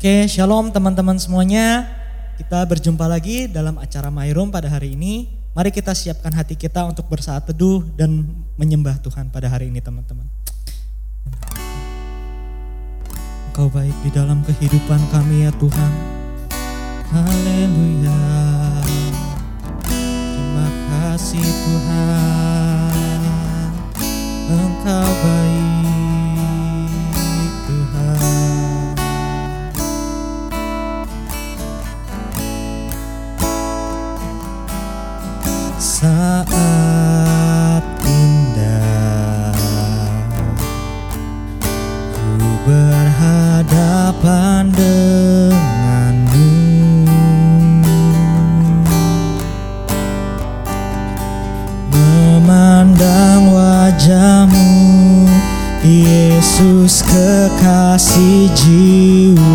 Oke, shalom teman-teman semuanya. Kita berjumpa lagi dalam acara My Room pada hari ini. Mari kita siapkan hati kita untuk bersaat teduh dan menyembah Tuhan pada hari ini teman-teman. Engkau baik di dalam kehidupan kami ya Tuhan. Haleluya. Terima kasih Tuhan. Engkau baik Saat indah. Ku berhadapan denganmu. Memandang wajahmu Yesus kekasih jiwaku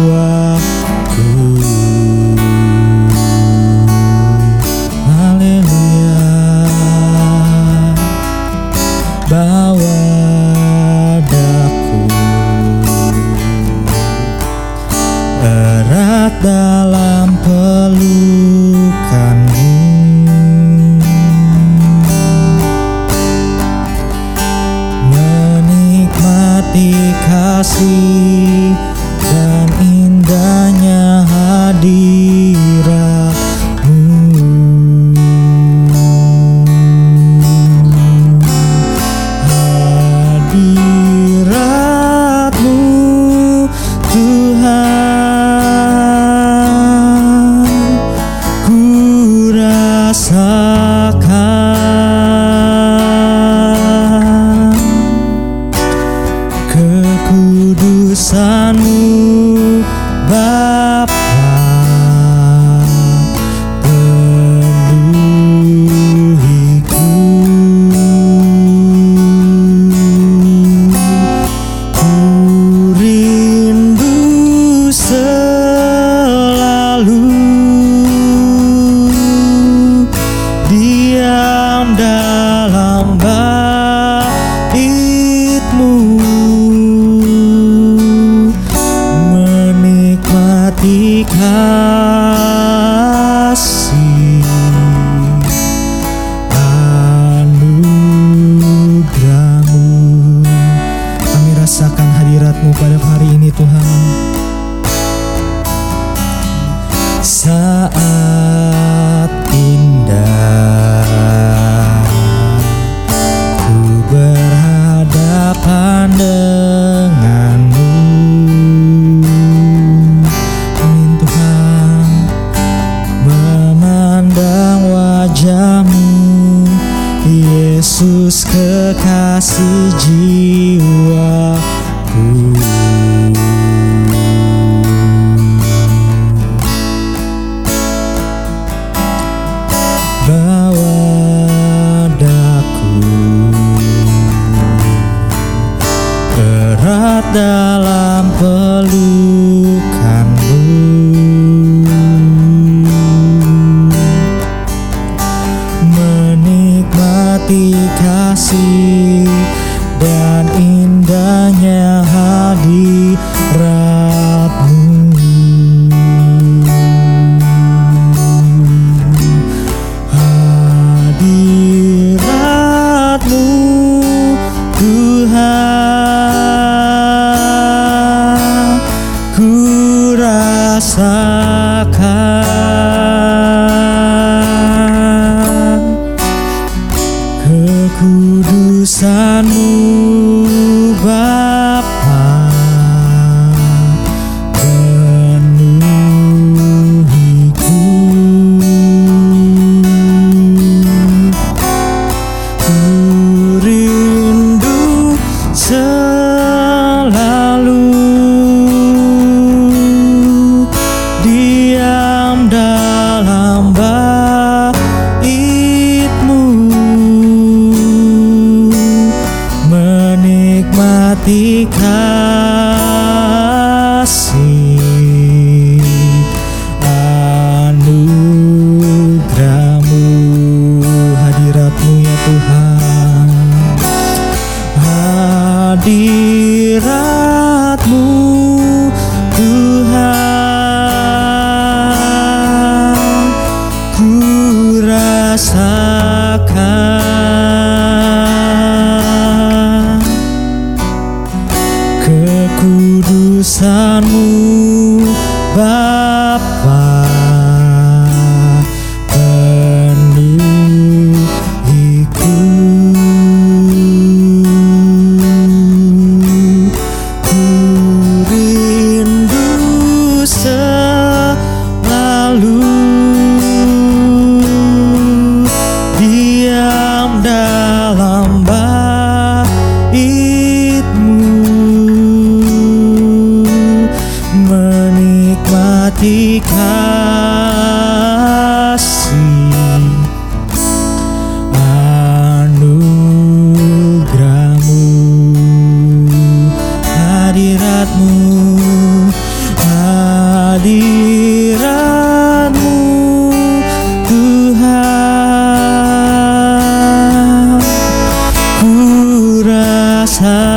erat dalam pelukanmu. Menikmati kasih Bapa 사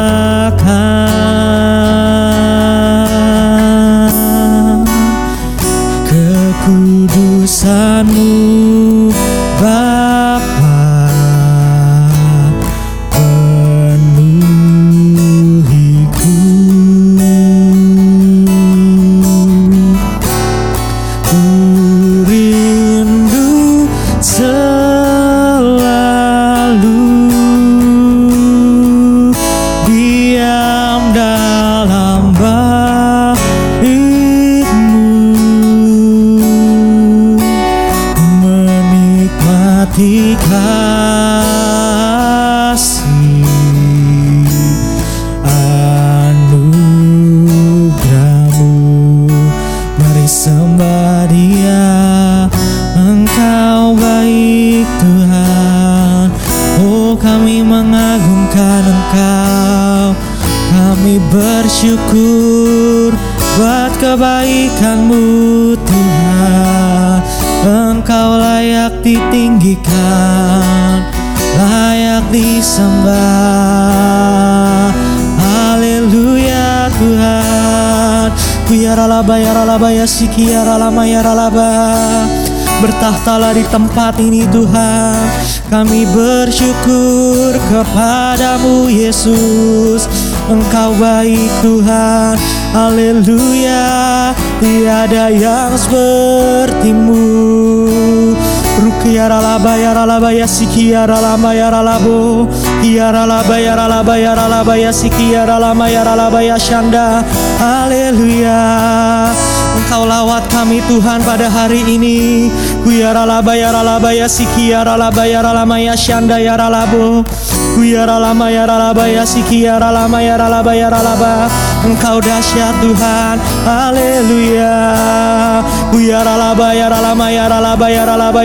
Kuyaralaba yaralaba yasiki yaralama yaralaba Bertahtalah di tempat ini Tuhan. Kami bersyukur kepadamu Yesus. Engkau baik Tuhan. Haleluya. Tiada yang sepertimu Rukiara laba yara laba ya sikiara lama yara labo Kiara laba yara laba yara laba ya sikiara lama yara laba ya shanda Haleluya Engkau lawat kami Tuhan pada hari ini. Kuyara laba yara laba ya sikiara laba yara lama ya shanda yara labo Kuyara lama yara laba ya sikiara lama yara laba yara laba Engkau dahsyat Tuhan. Haleluya. Kuyara laba yara lama yara laba yara laba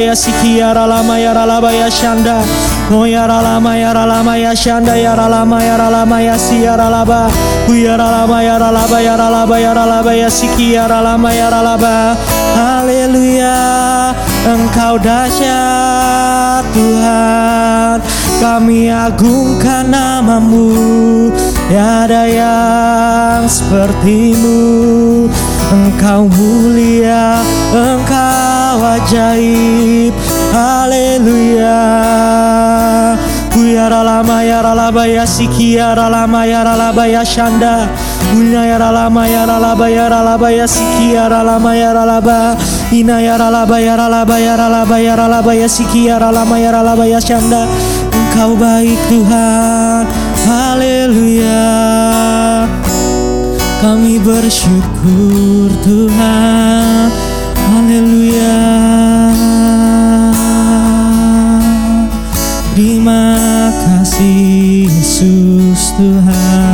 shanda Oh yara lama yara lama ya shanda yara lama yara lama ya siara laba Kuyara lama yara laba yara laba yara laba ya sikiara lama yara laba Haleluya Engkau dahsyat Tuhan. Kami agungkan namamu. Tiada yang sepertimu Engkau mulia Engkau ajaib. Haleluya. Kuyara lama yara laba ya sikiara lama yara laba ya shanda. Unya yara lama yara laba yara laba ya sikiara lama yara laba Ina yara laba yara laba yara laba yara laba ya sikiara lama yara laba ya shanda. Engkau baik Tuhan. Haleluya Kami bersyukur Tuhan. Haleluya. Terima kasih Yesus Tuhan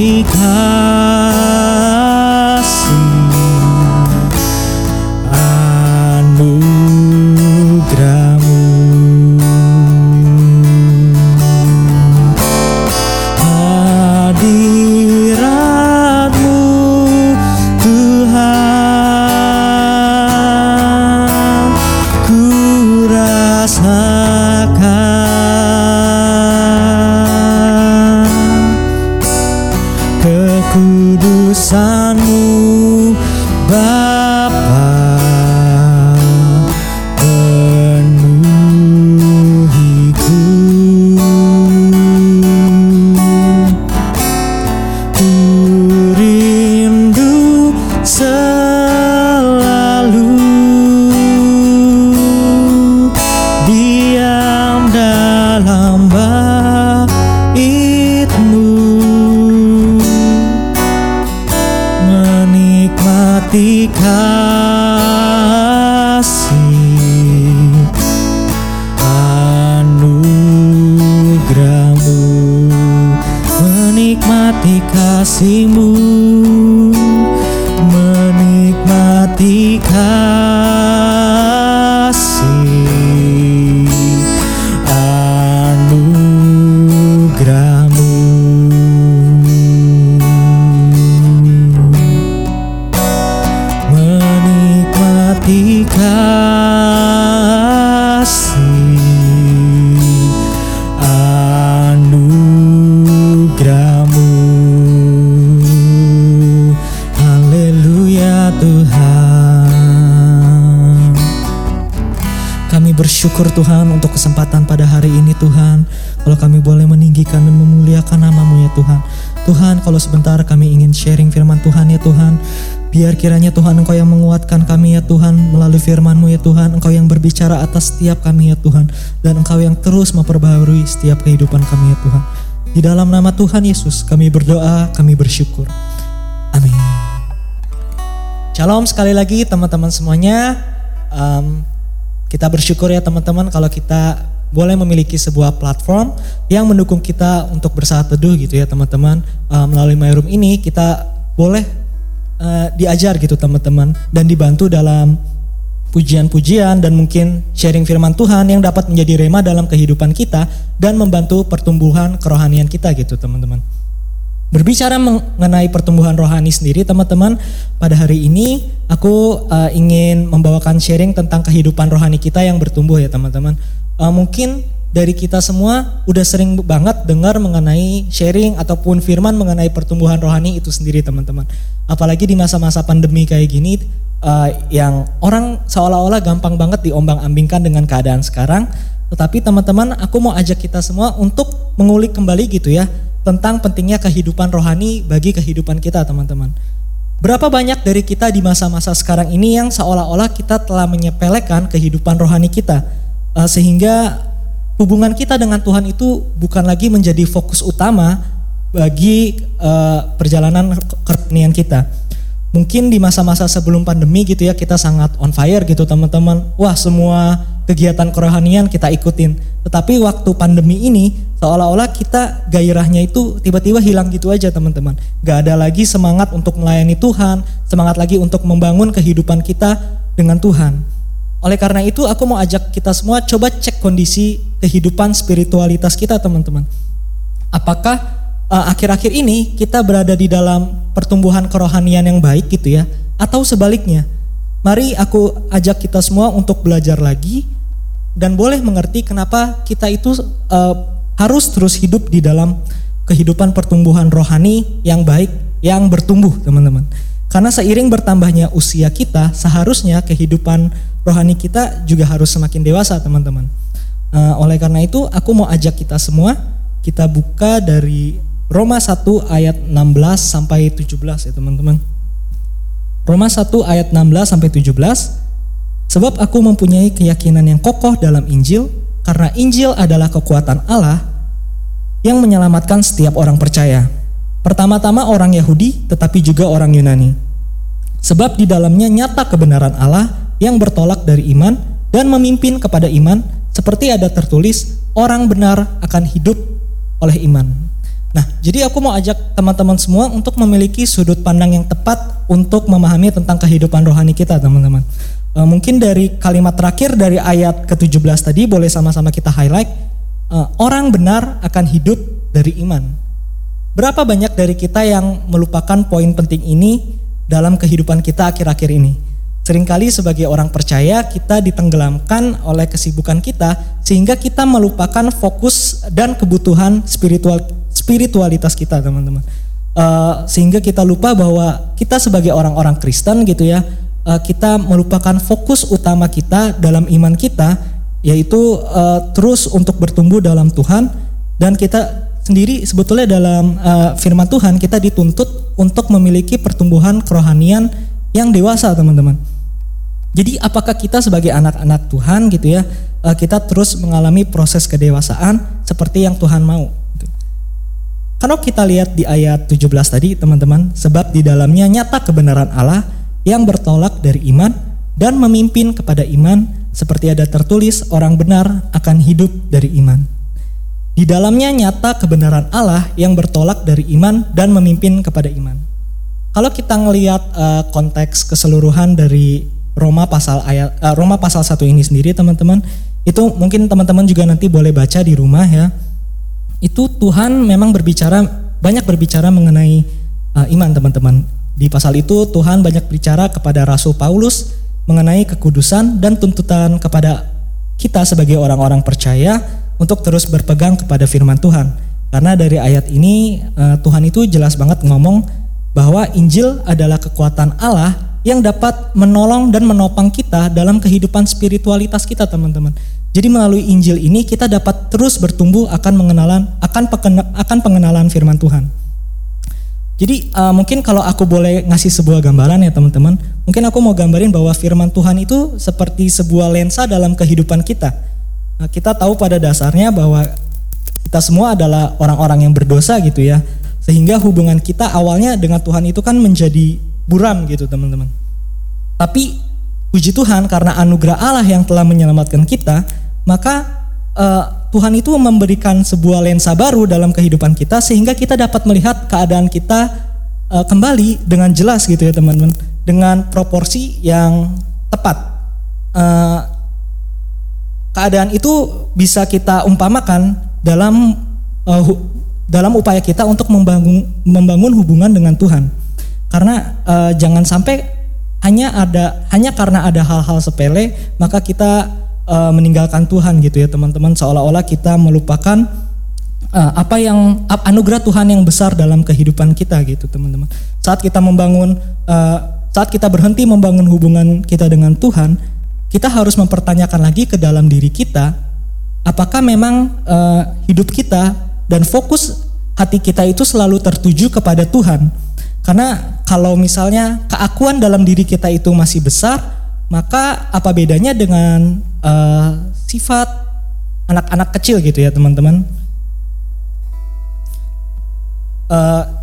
你看。 가 bersyukur Tuhan untuk kesempatan pada hari ini Tuhan. Kalau kami boleh meninggikan dan memuliakan namamu ya Tuhan. Tuhan kalau sebentar kami ingin sharing firman Tuhan ya Tuhan. Biar kiranya Tuhan Engkau yang menguatkan kami ya Tuhan melalui firman-Mu ya Tuhan. Engkau yang berbicara atas setiap kami ya Tuhan. Dan Engkau yang terus memperbaharui setiap kehidupan kami ya Tuhan. Di dalam nama Tuhan Yesus kami berdoa, kami bersyukur. Amin. Shalom sekali lagi teman-teman semuanya. Um, kita bersyukur ya teman-teman kalau kita boleh memiliki sebuah platform yang mendukung kita untuk bersaat teduh gitu ya teman-teman. Uh, melalui MyRoom ini kita boleh uh, diajar gitu teman-teman dan dibantu dalam pujian-pujian dan mungkin sharing firman Tuhan yang dapat menjadi rema dalam kehidupan kita dan membantu pertumbuhan kerohanian kita gitu teman-teman. Berbicara mengenai pertumbuhan rohani sendiri teman-teman, pada hari ini aku uh, ingin membawakan sharing tentang kehidupan rohani kita yang bertumbuh ya teman-teman. Uh, mungkin dari kita semua udah sering banget dengar mengenai sharing ataupun firman mengenai pertumbuhan rohani itu sendiri teman-teman. Apalagi di masa-masa pandemi kayak gini uh, yang orang seolah-olah gampang banget diombang-ambingkan dengan keadaan sekarang. Tetapi teman-teman aku mau ajak kita semua untuk mengulik kembali gitu ya tentang pentingnya kehidupan rohani bagi kehidupan kita teman-teman. Berapa banyak dari kita di masa-masa sekarang ini yang seolah-olah kita telah menyepelekan kehidupan rohani kita uh, sehingga hubungan kita dengan Tuhan itu bukan lagi menjadi fokus utama bagi uh, perjalanan kerohanian kita. Mungkin di masa-masa sebelum pandemi gitu ya kita sangat on fire gitu teman-teman. Wah semua kegiatan kerohanian kita ikutin. Tetapi waktu pandemi ini seolah-olah kita gairahnya itu tiba-tiba hilang gitu aja teman-teman. Gak ada lagi semangat untuk melayani Tuhan, semangat lagi untuk membangun kehidupan kita dengan Tuhan. Oleh karena itu aku mau ajak kita semua coba cek kondisi kehidupan spiritualitas kita teman-teman. Apakah uh, akhir-akhir ini kita berada di dalam pertumbuhan kerohanian yang baik gitu ya atau sebaliknya? Mari aku ajak kita semua untuk belajar lagi dan boleh mengerti kenapa kita itu uh, harus terus hidup di dalam kehidupan pertumbuhan rohani yang baik, yang bertumbuh, teman-teman. Karena seiring bertambahnya usia kita, seharusnya kehidupan rohani kita juga harus semakin dewasa, teman-teman. Uh, oleh karena itu, aku mau ajak kita semua, kita buka dari Roma 1 ayat 16 sampai 17 ya, teman-teman. Roma 1 ayat 16 sampai 17 Sebab aku mempunyai keyakinan yang kokoh dalam Injil, karena Injil adalah kekuatan Allah yang menyelamatkan setiap orang percaya. Pertama-tama orang Yahudi, tetapi juga orang Yunani. Sebab di dalamnya nyata kebenaran Allah yang bertolak dari iman dan memimpin kepada iman, seperti ada tertulis, orang benar akan hidup oleh iman. Nah, jadi aku mau ajak teman-teman semua untuk memiliki sudut pandang yang tepat untuk memahami tentang kehidupan rohani kita, teman-teman. Uh, mungkin dari kalimat terakhir dari ayat ke-17 tadi boleh sama-sama kita highlight. Uh, orang benar akan hidup dari iman. Berapa banyak dari kita yang melupakan poin penting ini dalam kehidupan kita akhir-akhir ini? Seringkali sebagai orang percaya kita ditenggelamkan oleh kesibukan kita sehingga kita melupakan fokus dan kebutuhan spiritual spiritualitas kita teman-teman. Uh, sehingga kita lupa bahwa kita sebagai orang-orang Kristen gitu ya, uh, kita melupakan fokus utama kita dalam iman kita yaitu uh, terus untuk bertumbuh dalam Tuhan dan kita sendiri sebetulnya dalam uh, firman Tuhan kita dituntut untuk memiliki pertumbuhan kerohanian yang dewasa teman-teman. Jadi apakah kita sebagai anak-anak Tuhan gitu ya, eh, kita terus mengalami proses kedewasaan seperti yang Tuhan mau. Gitu. Kalau kita lihat di ayat 17 tadi teman-teman, sebab di dalamnya nyata kebenaran Allah yang bertolak dari iman dan memimpin kepada iman seperti ada tertulis orang benar akan hidup dari iman. Di dalamnya nyata kebenaran Allah yang bertolak dari iman dan memimpin kepada iman. Kalau kita ngelihat uh, konteks keseluruhan dari Roma pasal ayat uh, Roma pasal 1 ini sendiri teman-teman, itu mungkin teman-teman juga nanti boleh baca di rumah ya. Itu Tuhan memang berbicara banyak berbicara mengenai uh, iman teman-teman. Di pasal itu Tuhan banyak bicara kepada Rasul Paulus mengenai kekudusan dan tuntutan kepada kita sebagai orang-orang percaya untuk terus berpegang kepada firman Tuhan. Karena dari ayat ini uh, Tuhan itu jelas banget ngomong bahwa Injil adalah kekuatan Allah yang dapat menolong dan menopang kita dalam kehidupan spiritualitas kita teman-teman. Jadi melalui Injil ini kita dapat terus bertumbuh akan mengenalan akan akan pengenalan firman Tuhan. Jadi uh, mungkin kalau aku boleh ngasih sebuah gambaran ya teman-teman, mungkin aku mau gambarin bahwa firman Tuhan itu seperti sebuah lensa dalam kehidupan kita. Nah, kita tahu pada dasarnya bahwa kita semua adalah orang-orang yang berdosa gitu ya. Sehingga hubungan kita awalnya dengan Tuhan itu kan menjadi buram gitu teman-teman. Tapi puji Tuhan karena anugerah Allah yang telah menyelamatkan kita, maka uh, Tuhan itu memberikan sebuah lensa baru dalam kehidupan kita sehingga kita dapat melihat keadaan kita uh, kembali dengan jelas gitu ya teman-teman, dengan proporsi yang tepat. Uh, keadaan itu bisa kita umpamakan dalam uh, dalam upaya kita untuk membangun membangun hubungan dengan Tuhan. Karena uh, jangan sampai hanya ada hanya karena ada hal-hal sepele maka kita uh, meninggalkan Tuhan gitu ya teman-teman seolah-olah kita melupakan uh, apa yang anugerah Tuhan yang besar dalam kehidupan kita gitu teman-teman. Saat kita membangun uh, saat kita berhenti membangun hubungan kita dengan Tuhan, kita harus mempertanyakan lagi ke dalam diri kita apakah memang uh, hidup kita dan fokus hati kita itu selalu tertuju kepada Tuhan. Karena kalau misalnya keakuan dalam diri kita itu masih besar, maka apa bedanya dengan uh, sifat anak-anak kecil gitu ya teman-teman? Uh,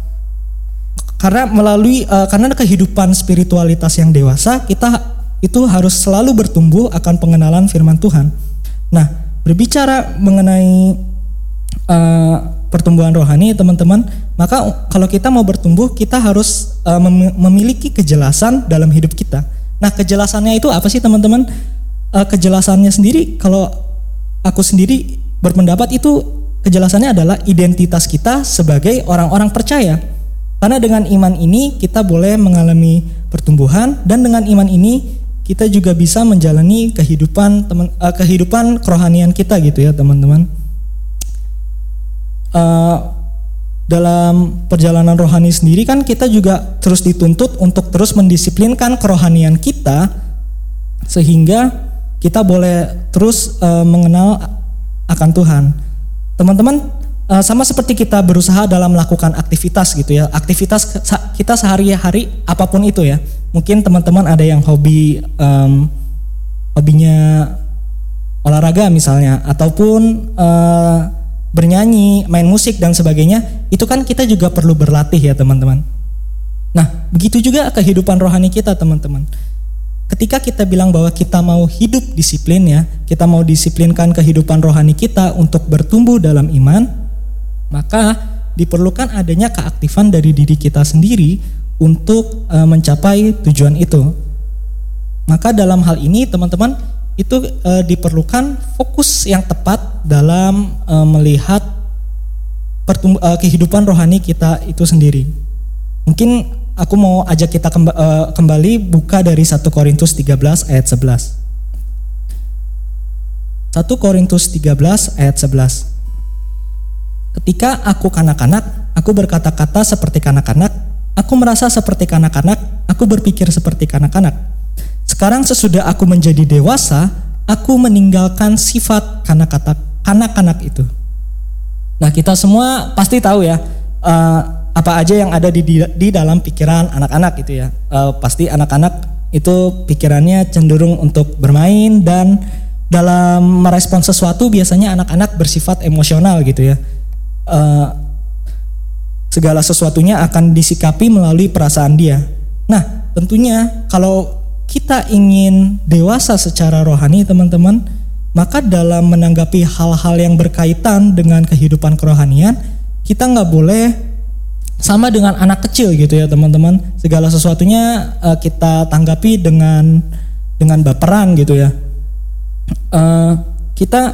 karena melalui uh, karena kehidupan spiritualitas yang dewasa kita itu harus selalu bertumbuh akan pengenalan firman Tuhan. Nah, berbicara mengenai uh, pertumbuhan rohani teman-teman maka kalau kita mau bertumbuh kita harus uh, mem memiliki kejelasan dalam hidup kita. Nah kejelasannya itu apa sih teman-teman? Uh, kejelasannya sendiri kalau aku sendiri berpendapat itu kejelasannya adalah identitas kita sebagai orang-orang percaya karena dengan iman ini kita boleh mengalami pertumbuhan dan dengan iman ini kita juga bisa menjalani kehidupan teman uh, kehidupan kerohanian kita gitu ya teman-teman uh, dalam perjalanan rohani sendiri kan kita juga terus dituntut untuk terus mendisiplinkan kerohanian kita sehingga kita boleh terus uh, mengenal akan Tuhan. Teman-teman, uh, sama seperti kita berusaha dalam melakukan aktivitas gitu ya. Aktivitas kita sehari-hari apa pun itu ya. Mungkin teman-teman ada yang hobi um, hobinya olahraga misalnya ataupun uh, bernyanyi, main musik dan sebagainya, itu kan kita juga perlu berlatih ya teman-teman. Nah, begitu juga kehidupan rohani kita teman-teman. Ketika kita bilang bahwa kita mau hidup disiplin ya, kita mau disiplinkan kehidupan rohani kita untuk bertumbuh dalam iman, maka diperlukan adanya keaktifan dari diri kita sendiri untuk uh, mencapai tujuan itu. Maka dalam hal ini teman-teman itu uh, diperlukan fokus yang tepat dalam uh, melihat uh, kehidupan rohani kita itu sendiri. Mungkin aku mau ajak kita kemba, kembali buka dari 1 Korintus 13 ayat 11. 1 Korintus 13 ayat 11. Ketika aku kanak-kanak, aku berkata-kata seperti kanak-kanak, aku merasa seperti kanak-kanak, aku berpikir seperti kanak-kanak. Sekarang sesudah aku menjadi dewasa, aku meninggalkan sifat kanak-kanak itu. Nah, kita semua pasti tahu ya, uh, apa aja yang ada di, di, di dalam pikiran anak-anak gitu ya. Uh, pasti anak-anak itu pikirannya cenderung untuk bermain dan dalam merespon sesuatu biasanya anak-anak bersifat emosional gitu ya uh, segala sesuatunya akan disikapi melalui perasaan dia. Nah, tentunya kalau kita ingin dewasa secara rohani, teman-teman, maka dalam menanggapi hal-hal yang berkaitan dengan kehidupan kerohanian, kita nggak boleh sama dengan anak kecil gitu ya, teman-teman. Segala sesuatunya uh, kita tanggapi dengan dengan baperan gitu ya. Uh, kita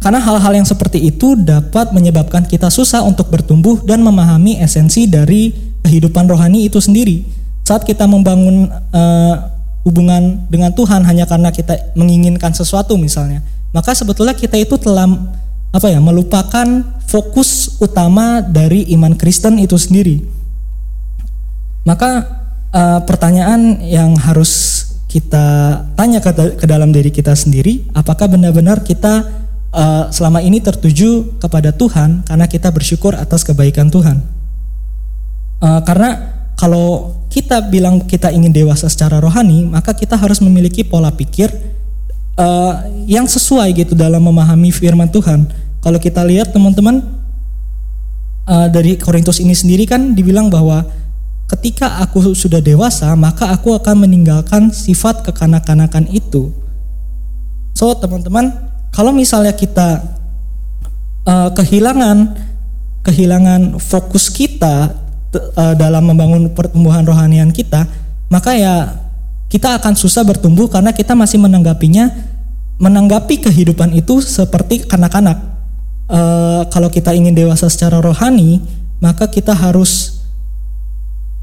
karena hal-hal yang seperti itu dapat menyebabkan kita susah untuk bertumbuh dan memahami esensi dari kehidupan rohani itu sendiri. Saat kita membangun uh, hubungan dengan Tuhan hanya karena kita menginginkan sesuatu misalnya, maka sebetulnya kita itu telah apa ya melupakan fokus utama dari iman Kristen itu sendiri. Maka uh, pertanyaan yang harus kita tanya ke, ke dalam diri kita sendiri, apakah benar-benar kita uh, selama ini tertuju kepada Tuhan karena kita bersyukur atas kebaikan Tuhan. Uh, karena kalau kita bilang kita ingin dewasa secara rohani, maka kita harus memiliki pola pikir uh, yang sesuai gitu dalam memahami firman Tuhan. Kalau kita lihat teman-teman uh, dari Korintus ini sendiri kan dibilang bahwa ketika aku sudah dewasa, maka aku akan meninggalkan sifat kekanak-kanakan itu. So, teman-teman, kalau misalnya kita uh, kehilangan kehilangan fokus kita uh, dalam membangun pertumbuhan rohanian kita, maka ya kita akan susah bertumbuh karena kita masih menanggapinya menanggapi kehidupan itu seperti kanak-kanak. Uh, kalau kita ingin dewasa secara rohani, maka kita harus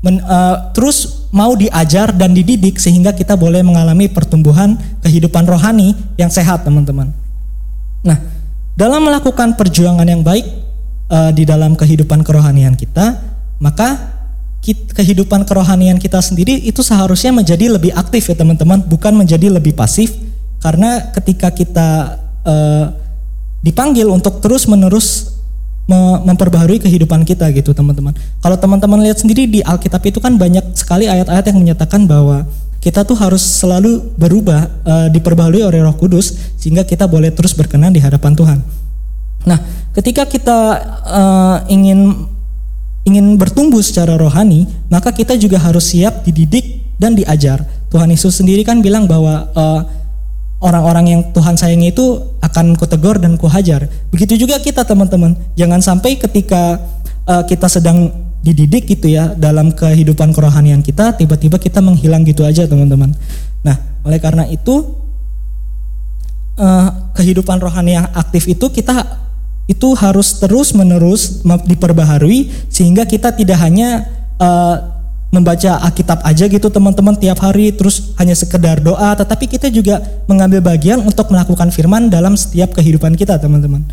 men, uh, terus mau diajar dan dididik sehingga kita boleh mengalami pertumbuhan kehidupan rohani yang sehat, teman-teman. Nah, dalam melakukan perjuangan yang baik uh, di dalam kehidupan kerohanian kita, maka kehidupan kerohanian kita sendiri itu seharusnya menjadi lebih aktif ya teman-teman, bukan menjadi lebih pasif. Karena ketika kita uh, dipanggil untuk terus-menerus memperbaharui kehidupan kita gitu teman-teman. Kalau teman-teman lihat sendiri di Alkitab itu kan banyak sekali ayat-ayat yang menyatakan bahwa kita tuh harus selalu berubah, uh, diperbaharui oleh Roh Kudus sehingga kita boleh terus berkenan di hadapan Tuhan. Nah, ketika kita uh, ingin ingin bertumbuh secara rohani, maka kita juga harus siap dididik dan diajar. Tuhan Yesus sendiri kan bilang bahwa uh, orang-orang yang Tuhan sayangi itu akan kutegur dan kuhajar. Begitu juga kita teman-teman. Jangan sampai ketika uh, kita sedang dididik gitu ya dalam kehidupan kerohanian kita tiba-tiba kita menghilang gitu aja teman-teman. Nah oleh karena itu uh, kehidupan rohani yang aktif itu kita itu harus terus menerus diperbaharui sehingga kita tidak hanya uh, membaca Alkitab aja gitu teman-teman tiap hari. Terus hanya sekedar doa tetapi kita juga mengambil bagian untuk melakukan firman dalam setiap kehidupan kita teman-teman.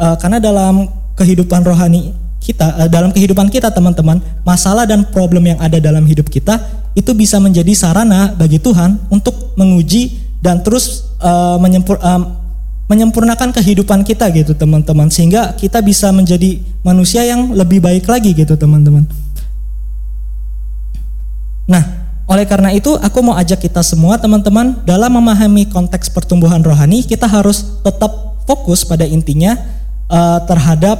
Uh, karena dalam kehidupan rohani kita uh, dalam kehidupan kita teman-teman masalah dan problem yang ada dalam hidup kita itu bisa menjadi sarana bagi Tuhan untuk menguji dan terus uh, menyempur, uh, menyempurnakan kehidupan kita gitu teman-teman. Sehingga kita bisa menjadi manusia yang lebih baik lagi gitu teman-teman. Nah, oleh karena itu aku mau ajak kita semua teman-teman dalam memahami konteks pertumbuhan rohani kita harus tetap fokus pada intinya uh, terhadap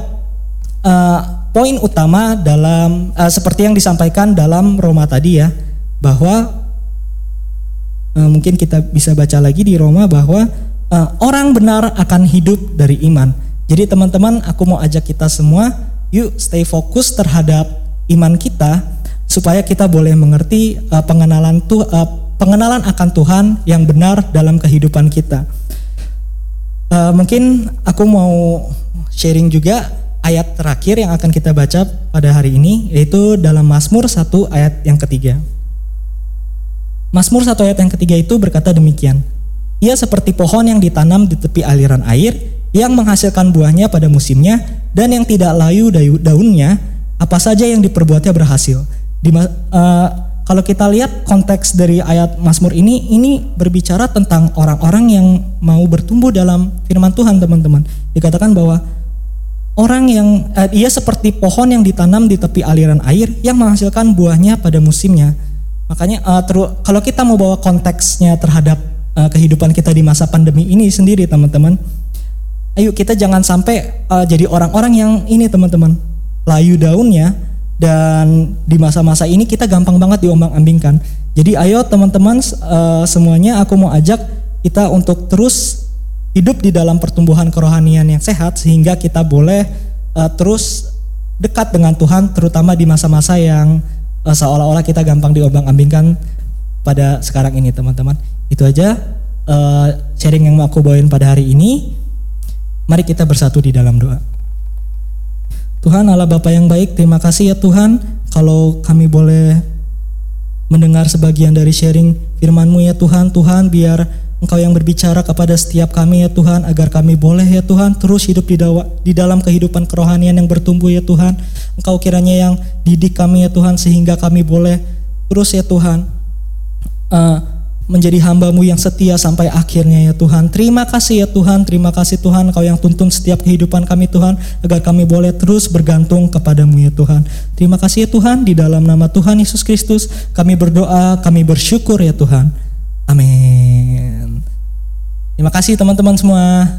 uh, poin utama dalam uh, seperti yang disampaikan dalam Roma tadi ya bahwa uh, mungkin kita bisa baca lagi di Roma bahwa uh, orang benar akan hidup dari iman. Jadi teman-teman aku mau ajak kita semua yuk stay fokus terhadap iman kita supaya kita boleh mengerti uh, pengenalan tuh uh, pengenalan akan Tuhan yang benar dalam kehidupan kita. Uh, mungkin aku mau sharing juga ayat terakhir yang akan kita baca pada hari ini yaitu dalam Mazmur 1 ayat yang ketiga. Mazmur 1 ayat yang ketiga itu berkata demikian. Ia seperti pohon yang ditanam di tepi aliran air yang menghasilkan buahnya pada musimnya dan yang tidak layu daunnya apa saja yang diperbuatnya berhasil. Di, uh, kalau kita lihat konteks dari ayat Mazmur ini, ini berbicara tentang orang-orang yang mau bertumbuh dalam firman Tuhan, teman-teman. Dikatakan bahwa Orang yang eh, ia seperti pohon yang ditanam di tepi aliran air yang menghasilkan buahnya pada musimnya. Makanya uh, teru, kalau kita mau bawa konteksnya terhadap uh, kehidupan kita di masa pandemi ini sendiri, teman-teman. Ayo kita jangan sampai uh, jadi orang-orang yang ini, teman-teman. Layu daunnya dan di masa-masa ini kita gampang banget diombang-ambingkan. Jadi ayo teman-teman uh, semuanya aku mau ajak kita untuk terus hidup di dalam pertumbuhan kerohanian yang sehat sehingga kita boleh uh, terus dekat dengan Tuhan terutama di masa-masa yang uh, seolah-olah kita gampang diombang-ambingkan pada sekarang ini teman-teman. Itu aja uh, sharing yang mau aku bawain pada hari ini. Mari kita bersatu di dalam doa. Tuhan Allah Bapa yang baik, terima kasih ya Tuhan kalau kami boleh mendengar sebagian dari sharing firman-Mu ya Tuhan. Tuhan biar Engkau yang berbicara kepada setiap kami ya Tuhan agar kami boleh ya Tuhan terus hidup di, dawa, di dalam kehidupan kerohanian yang bertumbuh ya Tuhan. Engkau kiranya yang didik kami ya Tuhan sehingga kami boleh terus ya Tuhan uh, menjadi hambamu yang setia sampai akhirnya ya Tuhan. Terima kasih ya Tuhan, terima kasih Tuhan Engkau yang tuntun setiap kehidupan kami Tuhan agar kami boleh terus bergantung kepadamu ya Tuhan. Terima kasih ya Tuhan di dalam nama Tuhan Yesus Kristus kami berdoa, kami bersyukur ya Tuhan. Amin. Terima kasih teman-teman semua.